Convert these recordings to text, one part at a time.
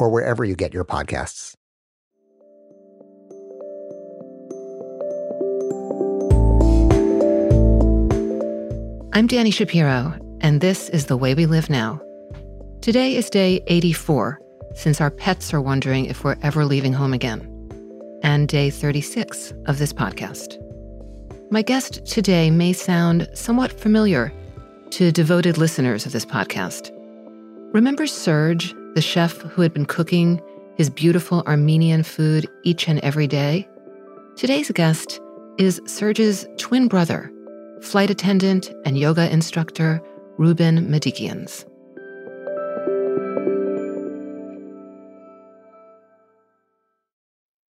or wherever you get your podcasts. I'm Dani Shapiro, and this is The Way We Live Now. Today is day 84, since our pets are wondering if we're ever leaving home again, and day 36 of this podcast. My guest today may sound somewhat familiar to devoted listeners of this podcast. Remember Serge, the chef who had been cooking his beautiful Armenian food each and every day? Today's guest is Serge's twin brother, flight attendant and yoga instructor Rouben Madikians.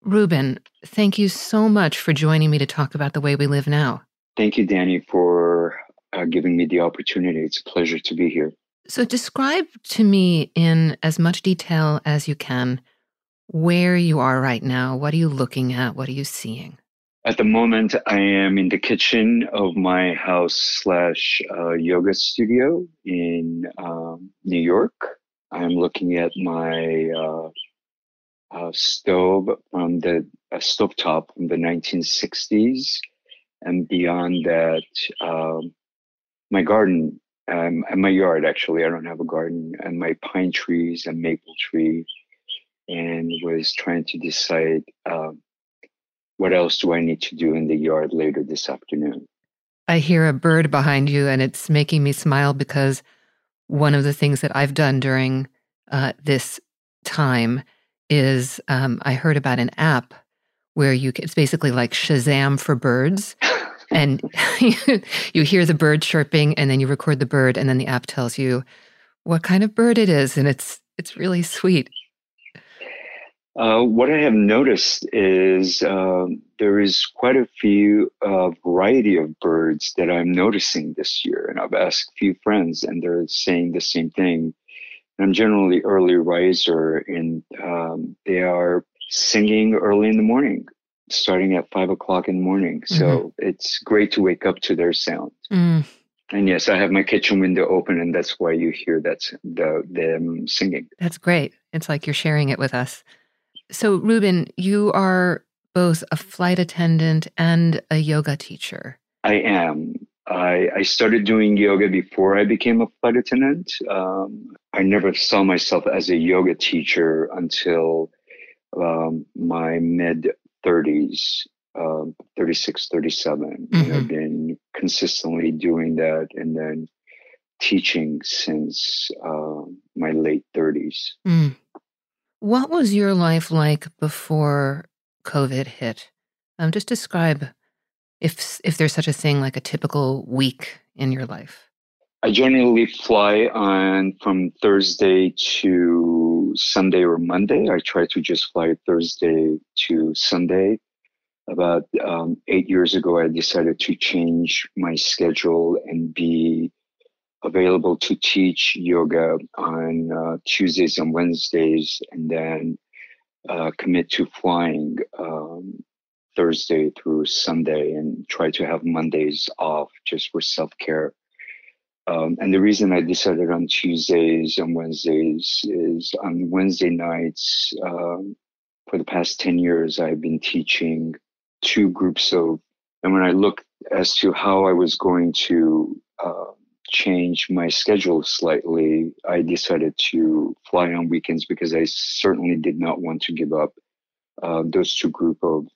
Rouben, thank you so much for joining me to talk about the way we live now. Thank you, Dani, for uh, giving me the opportunity. It's a pleasure to be here. So, describe to me in as much detail as you can where you are right now. What are you looking at? What are you seeing? At the moment, I am in the kitchen of my house slash uh, yoga studio in um, New York. I'm looking at my uh, uh, stove from the uh, stovetop from the 1960s, and beyond that, um, my garden um, and my yard actually i don't have a garden and my pine trees and maple tree and was trying to decide um, what else do i need to do in the yard later this afternoon. I hear a bird behind you and it's making me smile because one of the things that i've done during uh, this time is um, i heard about an app where you it's basically like shazam for birds and you hear the bird chirping and then you record the bird and then the app tells you what kind of bird it is and it's it's really sweet uh, what I have noticed is uh, there is quite a few uh, variety of birds that I'm noticing this year, and I've asked a few friends, and they're saying the same thing. I'm generally early riser, and um, they are singing early in the morning starting at five o'clock in the morning. So mm-hmm. it's great to wake up to their sound. Mm. And yes, I have my kitchen window open, and that's why you hear that's the them singing. That's great. It's like you're sharing it with us. So, Rouben, you are both a flight attendant and a yoga teacher. I am. I, I started doing yoga before I became a flight attendant. Um, I never saw myself as a yoga teacher until um, my mid 30s, um, 36, 37. Mm-hmm. I've been consistently doing that and then teaching since uh, my late 30s. Mm. What was your life like before COVID hit? Um, just describe if if there's such a thing like a typical week in your life. I generally fly on from Thursday to Sunday or Monday. I try to just fly Thursday to Sunday. About um, eight years ago, I decided to change my schedule and be available to teach yoga on uh, Tuesdays and Wednesdays, and then uh, commit to flying um, Thursday through Sunday and try to have Mondays off just for self care. Um, and the reason I decided on Tuesdays and Wednesdays is on Wednesday nights, um, for the past 10 years, I've been teaching two groups of, and when I looked as to how I was going to uh, change my schedule slightly, I decided to fly on weekends because I certainly did not want to give up uh, those two group of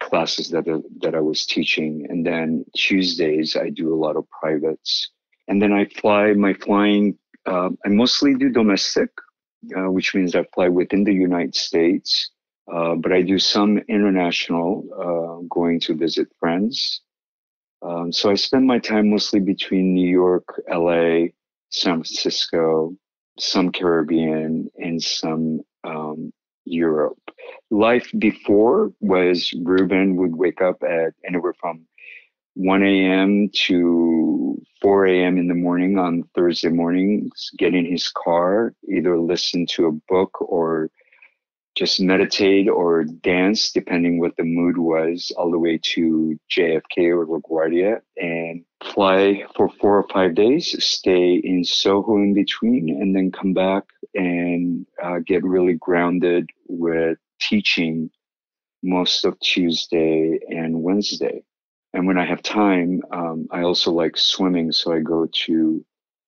classes that that I was teaching. And then Tuesdays I do a lot of privates, and then I fly. My flying uh, I mostly do domestic, uh, which means I fly within the United States. Uh, but I do some international, uh, going to visit friends. Um, so I spend my time mostly between New York, LA, San Francisco, some Caribbean, and some um, Europe. Life before was Rouben would wake up at anywhere from 1 a.m. to 4 a.m. in the morning on Thursday mornings, get in his car, either listen to a book or just meditate or dance, depending what the mood was, all the way to JFK or LaGuardia and fly for four or five days, stay in Soho in between, and then come back and uh, get really grounded with teaching most of Tuesday and Wednesday. And when I have time, um, I also like swimming, so I go to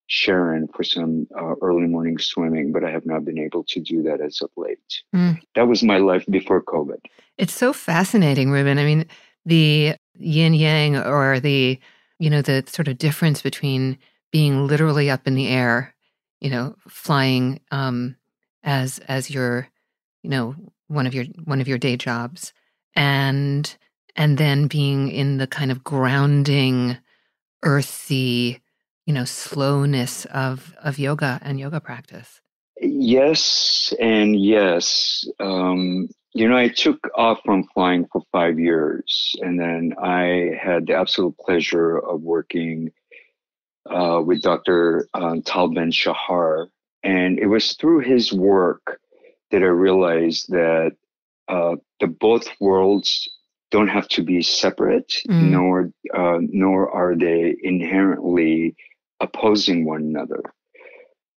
Sharon for some uh, early morning swimming, but I have not been able to do that as of late. Mm. That was my life before COVID. It's so fascinating, Rouben. I mean, the yin yang or the, you know, the sort of difference between being literally up in the air, you know, flying um, as as your, you know, one of your one of your day jobs, and and then being in the kind of grounding, earthy, you know slowness of of yoga and yoga practice. Yes and yes. Um, you know i took off from flying for five years and then i had the absolute pleasure of working uh, with dr uh, tal ben shahar and it was through his work that i realized that uh, the both worlds don't have to be separate, mm. nor uh, nor are they inherently opposing one another.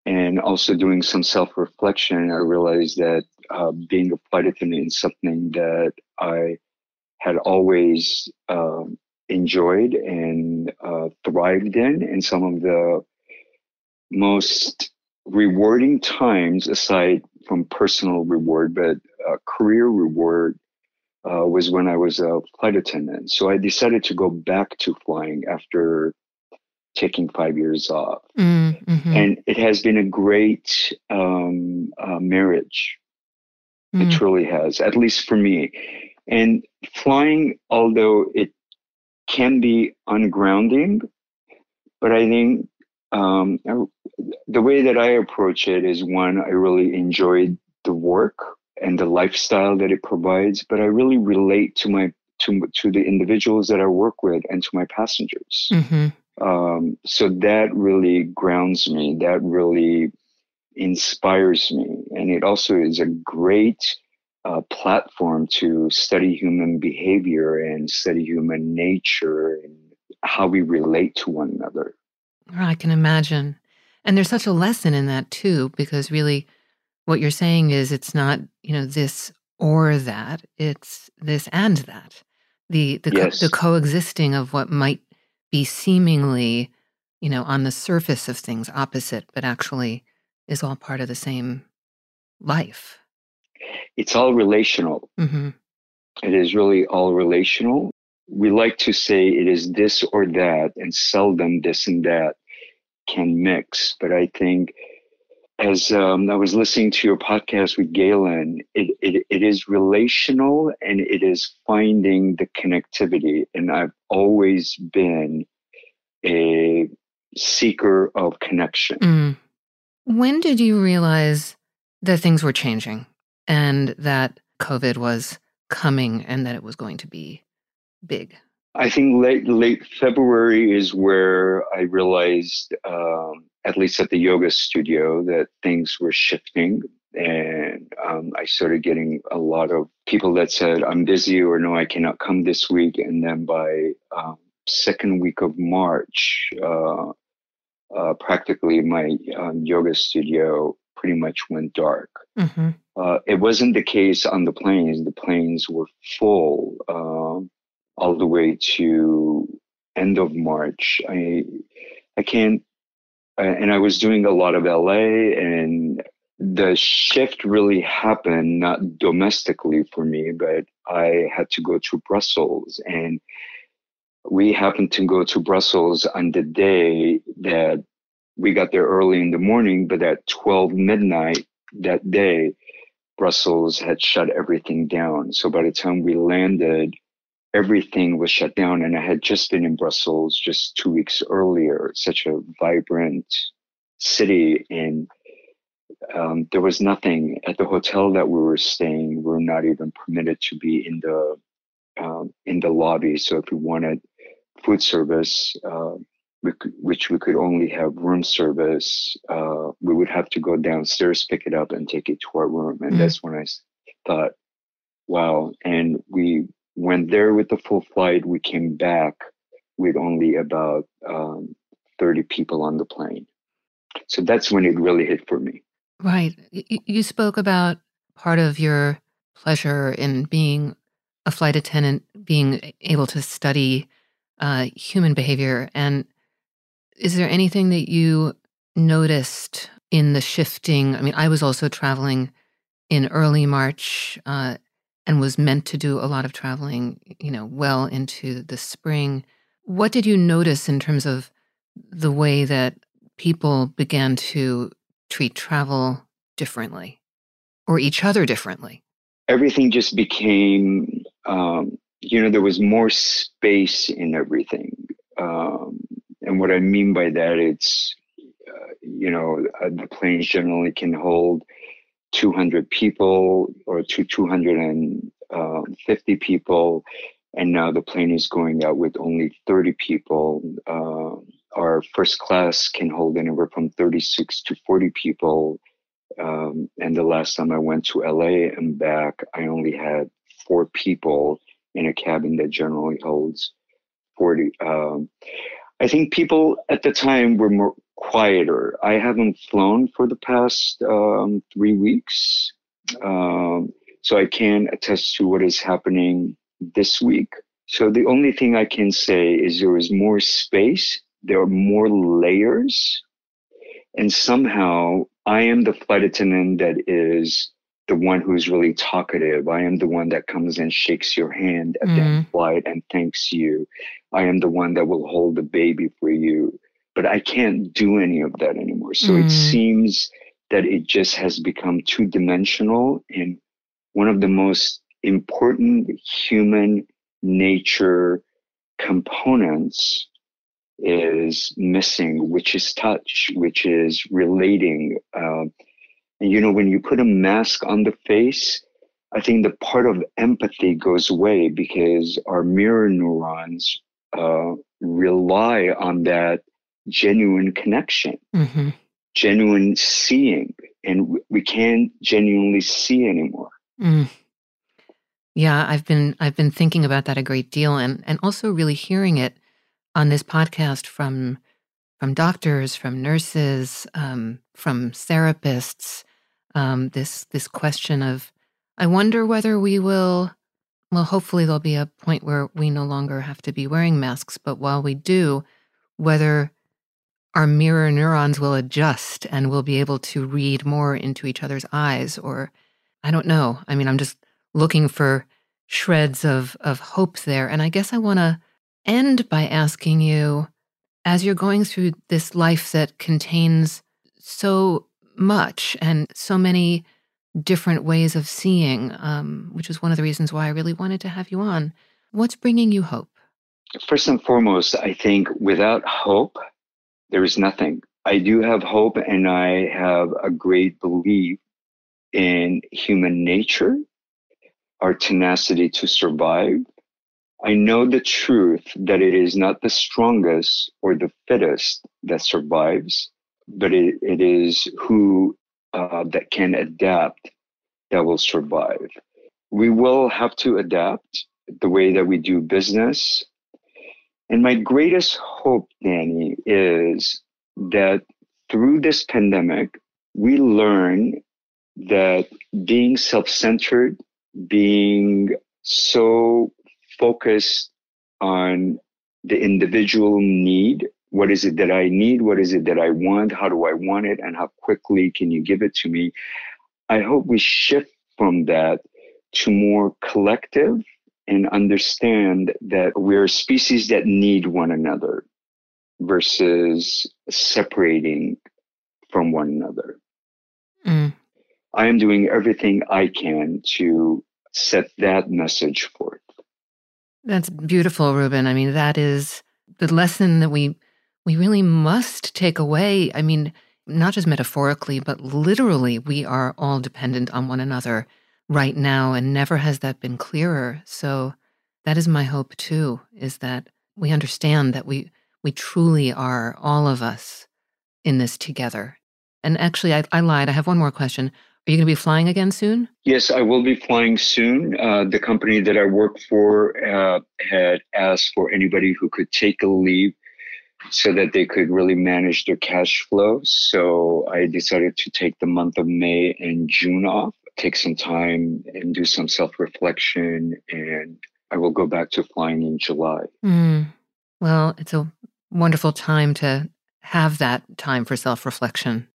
And also doing some self reflection, I realized that uh, being a flight attendant is something that I had always um, enjoyed and uh, thrived in. And some of the most rewarding times, aside from personal reward, but uh, career reward, uh, was when I was a flight attendant. So I decided to go back to flying after taking five years off. Mm, mm-hmm. And it has been a great um, uh, marriage. Mm. It truly has, at least for me. And flying, although it can be ungrounding, but I think um, the way that I approach it is one, I really enjoyed the work and the lifestyle that it provides, but I really relate to my to to the individuals that I work with and to my passengers. Mm-hmm. Um, so that really grounds me. That really inspires me. And it also is a great uh, platform to study human behavior and study human nature and how we relate to one another. I can imagine. And there's such a lesson in that too, because really what you're saying is it's not, you know, this or that, it's this and that. The the, yes. co- the coexisting of what might be seemingly, you know, on the surface of things opposite, but actually is all part of the same life. It's all relational. Mm-hmm. It is really all relational. We like to say it is this or that, and seldom this and that can mix. But I think as um, I was listening to your podcast with Galen, it, it, it is relational and it is finding the connectivity. And I've always been a seeker of connection. Mm. When did you realize that things were changing and that COVID was coming and that it was going to be big? I think late late February is where I realized um, at least at the yoga studio, that things were shifting. and um, I started getting a lot of people that said I'm busy or no, I cannot come this week. And then by um, second week of March, uh, uh, practically my um, yoga studio pretty much went dark. Mm-hmm. Uh, it wasn't the case on the planes. The planes were full um, all the way to end of March. I I can't. Uh, and I was doing a lot of LA, and the shift really happened not domestically for me, but I had to go to Brussels, and we happened to go to Brussels on the day that we got there early in the morning, but at 12 midnight that day, Brussels had shut everything down. So by the time we landed, everything was shut down. And I had just been in Brussels just two weeks earlier, such a vibrant city. And um, there was nothing at the hotel that we were staying. We were not even permitted to be in the um, in the lobby. So if we wanted food service, uh, we could, which we could only have room service, uh, we would have to go downstairs, pick it up, and take it to our room. And mm that's when I thought, wow. And we went there with the full flight. We came back with only about um, 30 people on the plane. So that's when it really hit for me. Right. You spoke about part of your pleasure in being a flight attendant, being able to study uh, human behavior. And is there anything that you noticed in the shifting? I mean, I was also traveling in early March uh, and was meant to do a lot of traveling, you know, well into the spring. What did you notice in terms of the way that people began to treat travel differently or each other differently? Everything just became um, you know, there was more space in everything. Um, and what I mean by that, it's, uh, you know, uh, the planes generally can hold 200 people or to 250 um, people. And now the plane is going out with only 30 people. Uh, our first class can hold anywhere from 36 to 40 people. Um, and the last time I went to LA and back, I only had four people in a cabin that generally holds 40. Um, I think people at the time were more quieter. I haven't flown for the past um, three weeks, um, so I can attest to what is happening this week. So the only thing I can say is there is more space, there are more layers, and somehow I am the flight attendant that is the one who's really talkative. I am the one that comes and shakes your hand at mm. the flight and thanks you. I am the one that will hold the baby for you. But I can't do any of that anymore. So mm. it seems that it just has become two dimensional and one of the most important human nature components is missing, which is touch, which is relating. Uh, and you know, when you put a mask on the face, I think the part of empathy goes away because our mirror neurons uh, rely on that genuine connection, mm-hmm. genuine seeing, and we can't genuinely see anymore. Mm. Yeah, I've been I've been thinking about that a great deal, and and also really hearing it on this podcast from from doctors, from nurses, um, from therapists, um, this this question of I wonder whether we will well hopefully there'll be a point where we no longer have to be wearing masks but while we do whether our mirror neurons will adjust and we'll be able to read more into each other's eyes or I don't know. I mean I'm just looking for shreds of of hope there. And I guess I want to end by asking you as you're going through this life that contains so much and so many different ways of seeing, um, which is one of the reasons why I really wanted to have you on. What's bringing you hope? First and foremost, I think without hope, there is nothing. I do have hope and I have a great belief in human nature, our tenacity to survive. I know the truth that it is not the strongest or the fittest that survives, but it, it is who uh, that can adapt that will survive. We will have to adapt the way that we do business. And my greatest hope, Dani, is that through this pandemic, we learn that being self centered, being so focused on the individual need what is it that I need? What is it that I want? How do I want it? And how quickly can you give it to me? I hope we shift from that to more collective and understand that we're a species that need one another versus separating from one another. Mm. I am doing everything I can to set that message forth. That's beautiful, Rouben. I mean, that is the lesson that we we really must take away. I mean, not just metaphorically, but literally, we are all dependent on one another right now, and never has that been clearer. So that is my hope too, is that we understand that we we truly are all of us in this together. And actually, I, I lied. I have one more question. Are you going to be flying again soon? Yes, I will be flying soon. Uh, the company that I work for uh, had asked for anybody who could take a leave so that they could really manage their cash flow. So I decided to take the month of May and June off, take some time and do some self reflection, and I will go back to flying in July. Mm. Well, it's a wonderful time to have that time for self reflection.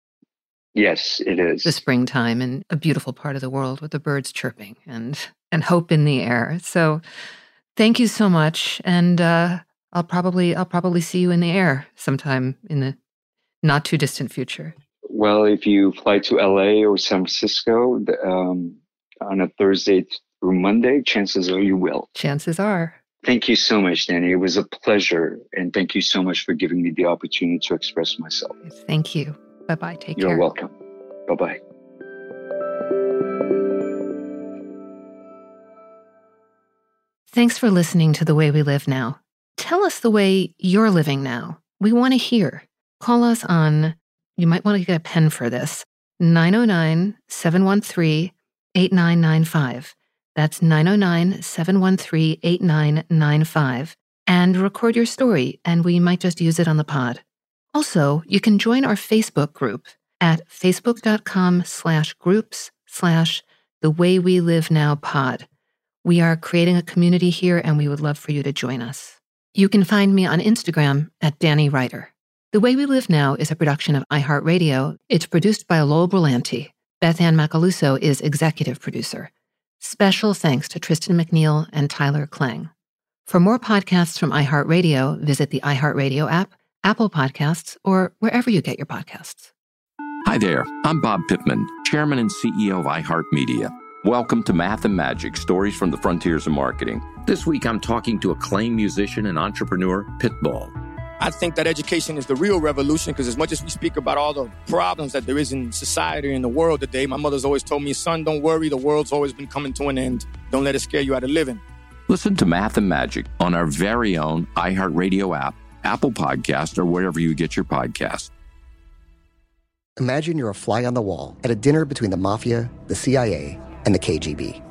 Yes, it is. The springtime and a beautiful part of the world with the birds chirping and and hope in the air. So thank you so much. And uh, I'll probably I'll probably see you in the air sometime in the not too distant future. Well, if you fly to LA or San Francisco um, on a Thursday through Monday, chances are you will. Chances are. Thank you so much, Dani. It was a pleasure, and thank you so much for giving me the opportunity to express myself. Thank you. Bye bye. Take You're care. You're welcome. Bye bye. Thanks for listening to The Way We Live Now. Tell us the way you're living now. We want to hear. Call us on, you might want to get a pen for this, 909 713 8995. That's 909 713 8995. And record your story, and we might just use it on the pod. Also, you can join our Facebook group at facebook.com slash groups slash the way we live now pod. We are creating a community here, and we would love for you to join us. You can find me on Instagram at Danny Writer. The Way We Live Now is a production of iHeartRadio. It's produced by Lowell Brillante. Beth Ann Macaluso is executive producer. Special thanks to Tristan McNeil and Tyler Klang. For more podcasts from iHeartRadio, visit the iHeartRadio app, Apple Podcasts, or wherever you get your podcasts. Hi there. I'm Bob Pittman, Chairman and CEO of iHeartMedia. Welcome to Math and Magic Stories from the Frontiers of Marketing. This week I'm talking to acclaimed musician and entrepreneur Pitbull. I think that education is the real revolution because as much as we speak about all the problems that there is in society and the world today, my mother's always told me, son, don't worry, the world's always been coming to an end. Don't let it scare you out of living. Listen to Math and Magic on our very own iHeartRadio app, Apple Podcast, or wherever you get your podcasts. Imagine you're a fly on the wall at a dinner between the mafia, the CIA, and the KGB.